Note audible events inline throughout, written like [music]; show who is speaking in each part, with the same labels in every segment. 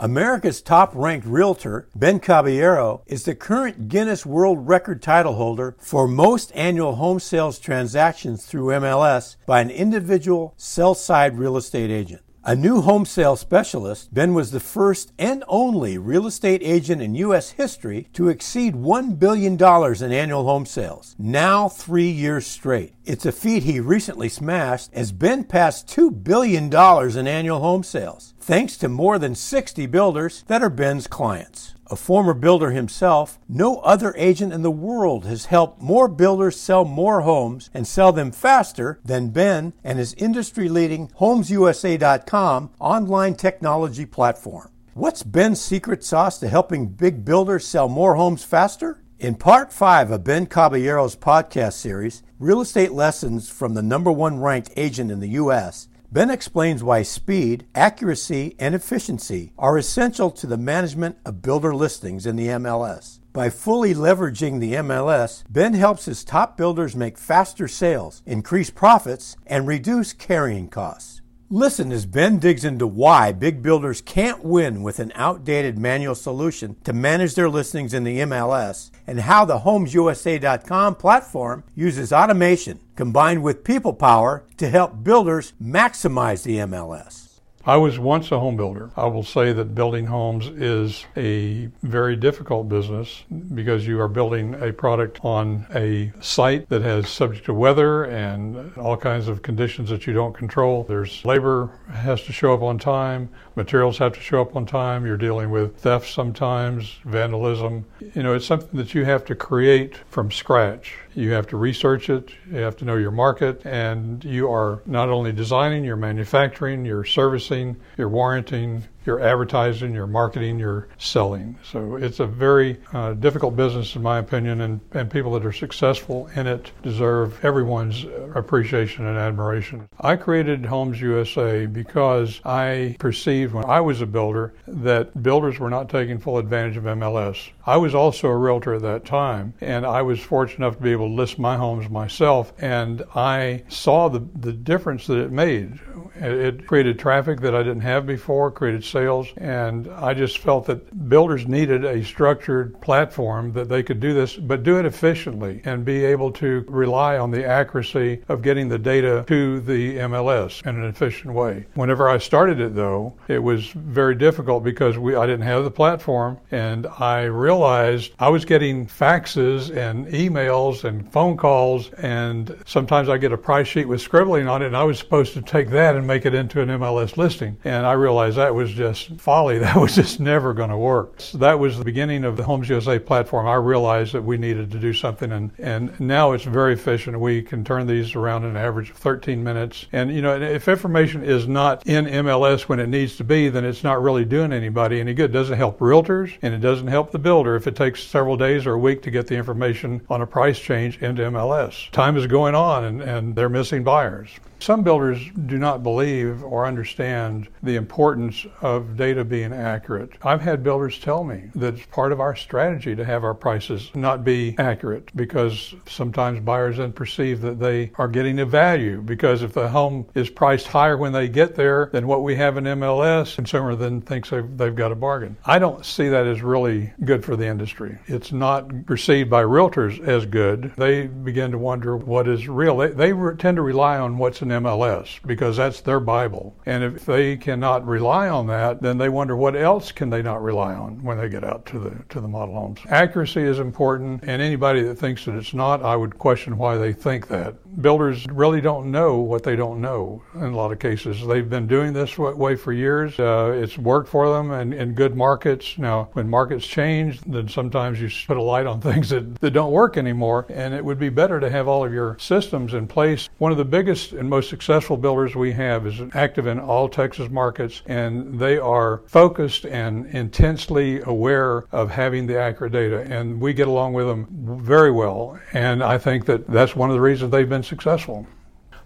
Speaker 1: America's top ranked realtor, Ben Caballero, is the current Guinness World Record title holder for most annual home sales transactions through MLS by an individual sell side real estate agent. A new home sale specialist, Ben was the first and only real estate agent in U.S. history to exceed $1 billion in annual home sales, now three years straight. It's a feat he recently smashed as Ben passed $2 billion in annual home sales, thanks to more than 60 builders that are Ben's clients. A former builder himself, no other agent in the world has helped more builders sell more homes and sell them faster than Ben and his industry leading HomesUSA.com online technology platform. What's Ben's secret sauce to helping big builders sell more homes faster? In part five of Ben Caballero's podcast series, Real Estate Lessons from the number one ranked agent in the U.S., Ben explains why speed, accuracy, and efficiency are essential to the management of builder listings in the MLS. By fully leveraging the MLS, Ben helps his top builders make faster sales, increase profits, and reduce carrying costs. Listen as Ben digs into why big builders can't win with an outdated manual solution to manage their listings in the MLS and how the HomesUSA.com platform uses automation combined with people power to help builders maximize the MLS.
Speaker 2: I was once a home builder. I will say that building homes is a very difficult business because you are building a product on a site that has subject to weather and all kinds of conditions that you don't control. There's labor has to show up on time, materials have to show up on time. You're dealing with theft sometimes, vandalism. You know, it's something that you have to create from scratch. You have to research it, you have to know your market, and you are not only designing, you're manufacturing, you're servicing, you're warranting, your advertising, your marketing, your selling. So it's a very uh, difficult business, in my opinion, and, and people that are successful in it deserve everyone's appreciation and admiration. I created Homes USA because I perceived when I was a builder that builders were not taking full advantage of MLS. I was also a realtor at that time, and I was fortunate enough to be able to list my homes myself, and I saw the, the difference that it made. It created traffic that I didn't have before, created sales, and I just felt that builders needed a structured platform that they could do this, but do it efficiently and be able to rely on the accuracy of getting the data to the MLS in an efficient way. Whenever I started it, though, it was very difficult because we I didn't have the platform, and I realized I was getting faxes and emails and phone calls, and sometimes I get a price sheet with scribbling on it, and I was supposed to take that and make it into an MLS listing, and I realized that was just folly. [laughs] That was just never going to work. So that was the beginning of the Homes USA platform. I realized that we needed to do something, and, and now it's very efficient. We can turn these around in an average of 13 minutes. And, you know, if information is not in MLS when it needs to be, then it's not really doing anybody any good. It doesn't help realtors, and it doesn't help the builder if it takes several days or a week to get the information on a price change into MLS. Time is going on, and, and they're missing buyers. Some builders do not believe or understand the importance of data being accurate. I've had builders tell me that it's part of our strategy to have our prices not be accurate because sometimes buyers then perceive that they are getting a value because if the home is priced higher when they get there than what we have in MLS, consumer then thinks they've, they've got a bargain. I don't see that as really good for the industry. It's not perceived by realtors as good. They begin to wonder what is real. They, they tend to rely on what's in MLS because that's their Bible. And if they cannot rely on that, then they wonder what else can they not rely on when they get out to the to the model homes. Accuracy is important, and anybody that thinks that it's not, I would question why they think that. Builders really don't know what they don't know in a lot of cases. They've been doing this way for years. Uh, it's worked for them and in good markets. Now, when markets change, then sometimes you put a light on [laughs] things that, that don't work anymore, and it would be better to have all of your systems in place. One of the biggest and most successful builders we have is active in all Texas markets, and they are focused and intensely aware of having the accurate data, and we get along with them very well. And I think that that's one of the reasons they've been successful.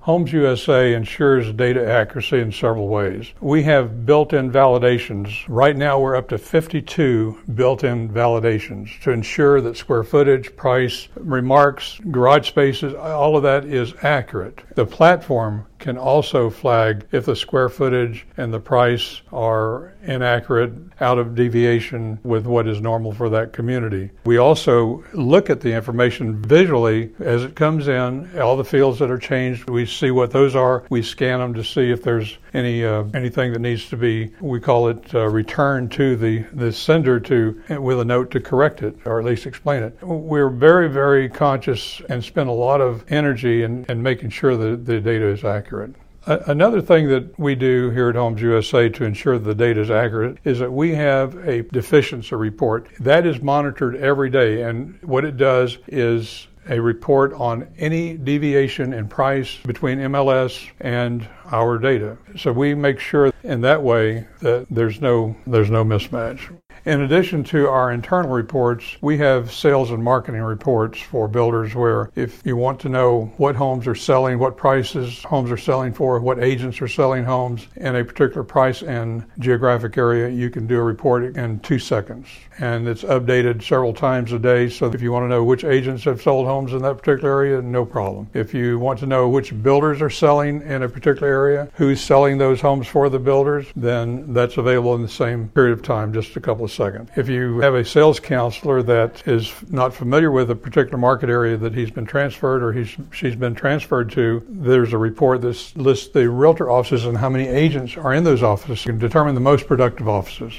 Speaker 2: Homes USA ensures data accuracy in several ways. We have built in validations. Right now, we're up to 52 built in validations to ensure that square footage, price, remarks, garage spaces, all of that is accurate. The platform can also flag if the square footage and the price are inaccurate, out of deviation with what is normal for that community. We also look at the information visually as it comes in, all the fields that are changed, we see what those are. We scan them to see if there's any uh, anything that needs to be, we call it uh, returned to the, the sender to with a note to correct it or at least explain it. We're very, very conscious and spend a lot of energy in, in making sure that the data is accurate. Another thing that we do here at Homes USA to ensure the data is accurate is that we have a deficiency report that is monitored every day. And what it does is a report on any deviation in price between MLS and our data. So we make sure in that way that there's no there's no mismatch. In addition to our internal reports, we have sales and marketing reports for builders where if you want to know what homes are selling, what prices homes are selling for, what agents are selling homes in a particular price and geographic area, you can do a report in two seconds. And it's updated several times a day. So if you want to know which agents have sold homes in that particular area, no problem. If you want to know which builders are selling in a particular area, who's selling those homes for the builders, then that's available in the same period of time, just a couple of seconds. If you have a sales counselor that is not familiar with a particular market area that he's been transferred or he's, she's been transferred to, there's a report that lists the realtor offices and how many agents are in those offices. Can determine the most productive offices.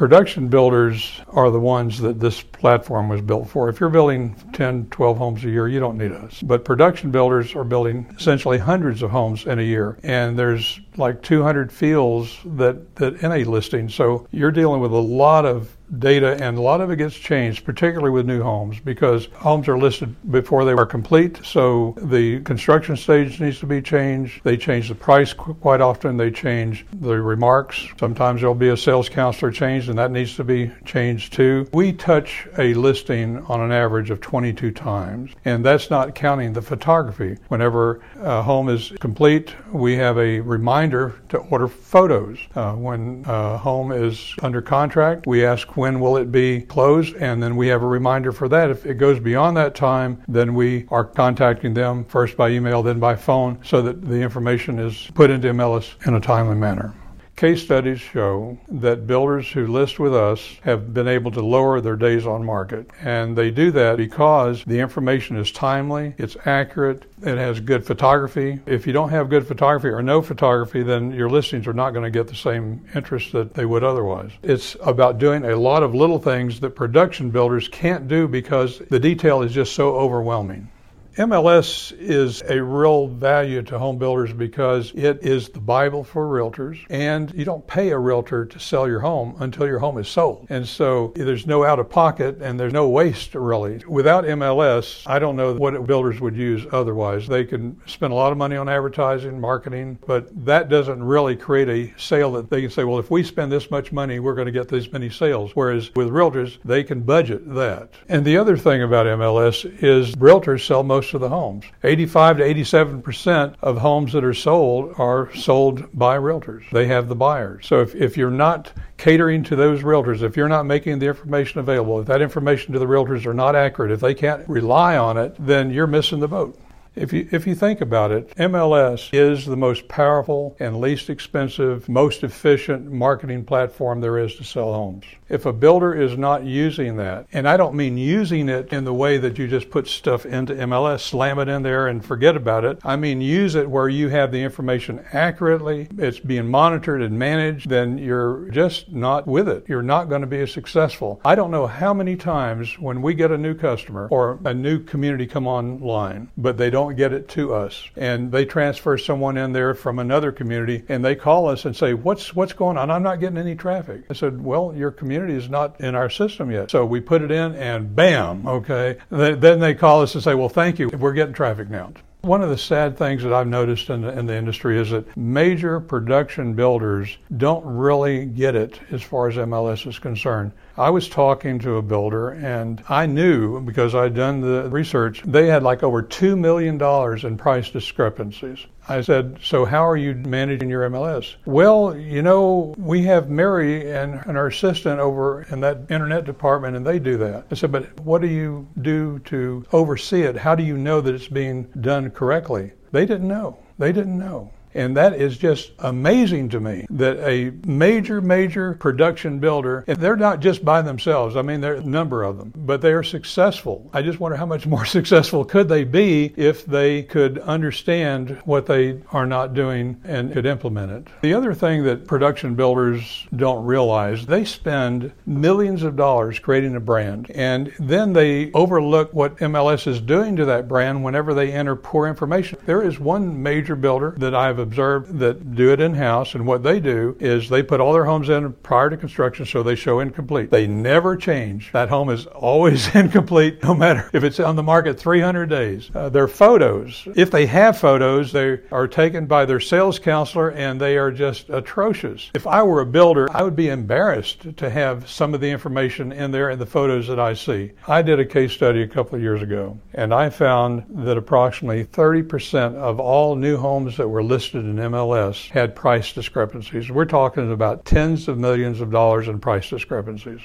Speaker 2: Production builders are the ones that this platform was built for. If you're building 10, 12 homes a year, you don't need us. But production builders are building essentially hundreds of homes in a year. And there's like 200 fields that, that in a listing. So you're dealing with a lot of data, and a lot of it gets changed, particularly with new homes, because homes are listed before they are complete. So the construction stage needs to be changed. They change the price quite often. They change the remarks. Sometimes there'll be a sales counselor changed, and that needs to be changed too. We touch a listing on an average of 22 times, and that's not counting the photography. Whenever a home is complete, we have a reminder to order photos. Uh, when a home is under contract, we ask when will it be closed, and then we have a reminder for that. If it goes beyond that time, then we are contacting them first by email, then by phone, so that the information is put into MLS in a timely manner. Case studies show that builders who list with us have been able to lower their days on market. And they do that because the information is timely, it's accurate, it has good photography. If you don't have good photography or no photography, then your listings are not going to get the same interest that they would otherwise. It's about doing a lot of little things that production builders can't do because the detail is just so overwhelming. MLS is a real value to home builders because it is the Bible for realtors, and you don't pay a realtor to sell your home until your home is sold. And so there's no out of pocket and there's no waste really. Without MLS, I don't know what builders would use otherwise. They can spend a lot of money on advertising, marketing, but that doesn't really create a sale that they can say, well, if we spend this much money, we're going to get this many sales. Whereas with realtors, they can budget that. And the other thing about MLS is realtors sell most most of the homes. 85 to 87 percent of homes that are sold are sold by realtors. They have the buyers. So if, if you're not catering to those realtors, if you're not making the information available, if that information to the realtors are not accurate, if they can't rely on it, then you're missing the boat. If you, if you think about it, MLS is the most powerful and least expensive, most efficient marketing platform there is to sell homes. If a builder is not using that, and I don't mean using it in the way that you just put stuff into MLS, slam it in there and forget about it. I mean use it where you have the information accurately, it's being monitored and managed, then you're just not with it. You're not going to be as successful. I don't know how many times when we get a new customer or a new community come online, but they don't don't get it to us. And they transfer someone in there from another community and they call us and say, What's what's going on? I'm not getting any traffic. I said, Well, your community is not in our system yet. So we put it in and bam, okay. Then they call us and say, Well, thank you. We're getting traffic now. One of the sad things that I've noticed in the, in the, industry is that major production builders don't really get it as far as MLS is concerned. I was talking to a builder and I knew because I'd done the research, they had like over $2 million in price discrepancies. I said, So how are you managing your MLS? Well, you know, we have Mary and, and our assistant over in that internet department and they do that. I said, But what do you do to oversee it? How do you know that it's being done correctly? They didn't know. They didn't know. And that is just amazing to me that a major, major production builder, and they're not just by themselves. I mean, there are a number of them, but they are successful. I just wonder how much more [laughs] successful could they be if they could understand what they are not doing and could implement it. The other thing that production builders don't realize, they spend millions of dollars creating a brand, and then they overlook what MLS is doing to that brand whenever they enter poor information. There is one major builder that I've observed that do it in house, and what they do is they put all their homes in prior to construction so they show incomplete. They never change. That home is always [laughs] incomplete, no matter if it's on the market 300 days. Uh, their photos, if they have photos, they are taken by their sales counselor and they are just atrocious. If I were a builder, I would be embarrassed to have some of the information in there and the photos that I see. I did a case study a couple of years ago, and I found that approximately 30% of all new homes that were listed in MLS had price discrepancies. We're talking about tens of millions of dollars in price discrepancies.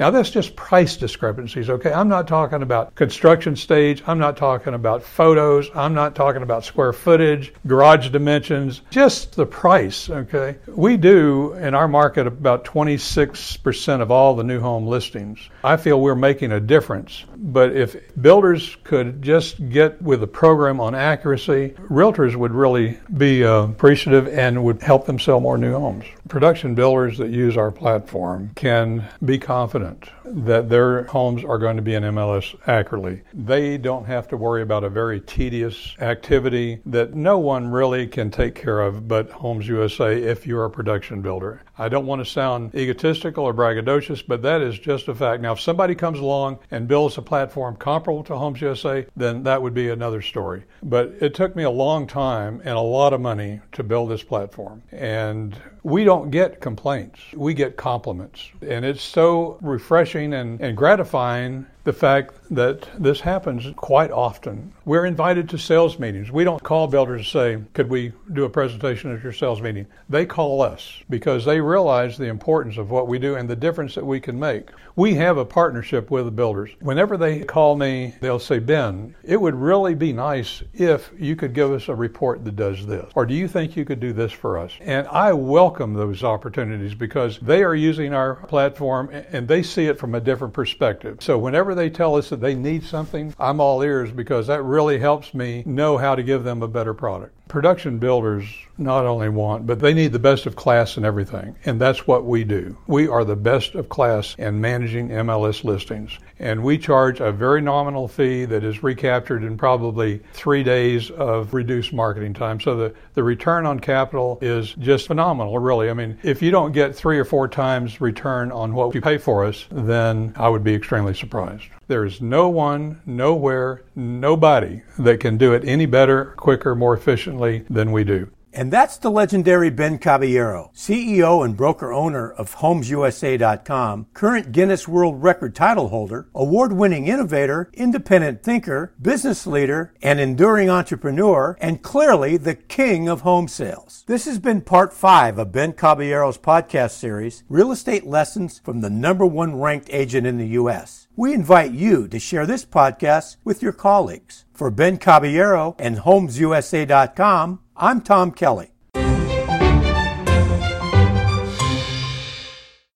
Speaker 2: Now, that's just price discrepancies, okay? I'm not talking about construction stage. I'm not talking about photos. I'm not talking about square footage, garage dimensions, just the price, okay? We do in our market about 26% of all the new home listings. I feel we're making a difference. But if builders could just get with a program on accuracy, realtors would really be uh, appreciative and would help them sell more new homes. Production builders that use our platform can be confident that their homes are going to be in MLS accurately. They don't have to worry about a very tedious activity that no one really can take care of but Homes USA if you're a production builder. I don't want to sound egotistical or braggadocious, but that is just a fact. Now, if somebody comes along and builds a platform comparable to Homes USA, then that would be another story. But it took me a long time and a lot of money to build this platform. And we don't get complaints, we get compliments. And it's so refreshing and, and gratifying the fact that this happens quite often. We're invited to sales meetings. We don't call builders and say, Could we do a presentation at your sales meeting? They call us because they realize the importance of what we do and the difference that we can make. We have a partnership with the builders. Whenever they call me, they'll say, Ben, it would really be nice if you could give us a report that does this. Or do you think you could do this for us? And I welcome those opportunities because they are using our platform and they see it from a different perspective. So whenever they tell us that they need something, I'm all ears because that really helps me know how to give them a better product. Production builders not only want, but they need the best of class in everything. And that's what we do. We are the best of class in managing MLS listings. And we charge a very nominal fee that is recaptured in probably three days of reduced marketing time. So the, the return on capital is just phenomenal, really. I mean, if you don't get three or four times return on what you pay for us, then I would be extremely surprised. There is no one, nowhere, nobody that can do it any better, quicker, more efficiently than we do.
Speaker 1: And that's the legendary Ben Caballero, CEO and broker owner of HomesUSA.com, current Guinness World Record title holder, award winning innovator, independent thinker, business leader, and enduring entrepreneur, and clearly the king of home sales. This has been part five of Ben Caballero's podcast series, Real Estate Lessons from the number one ranked agent in the U.S. We invite you to share this podcast with your colleagues. For Ben Caballero and HomesUSA.com, I'm Tom Kelly.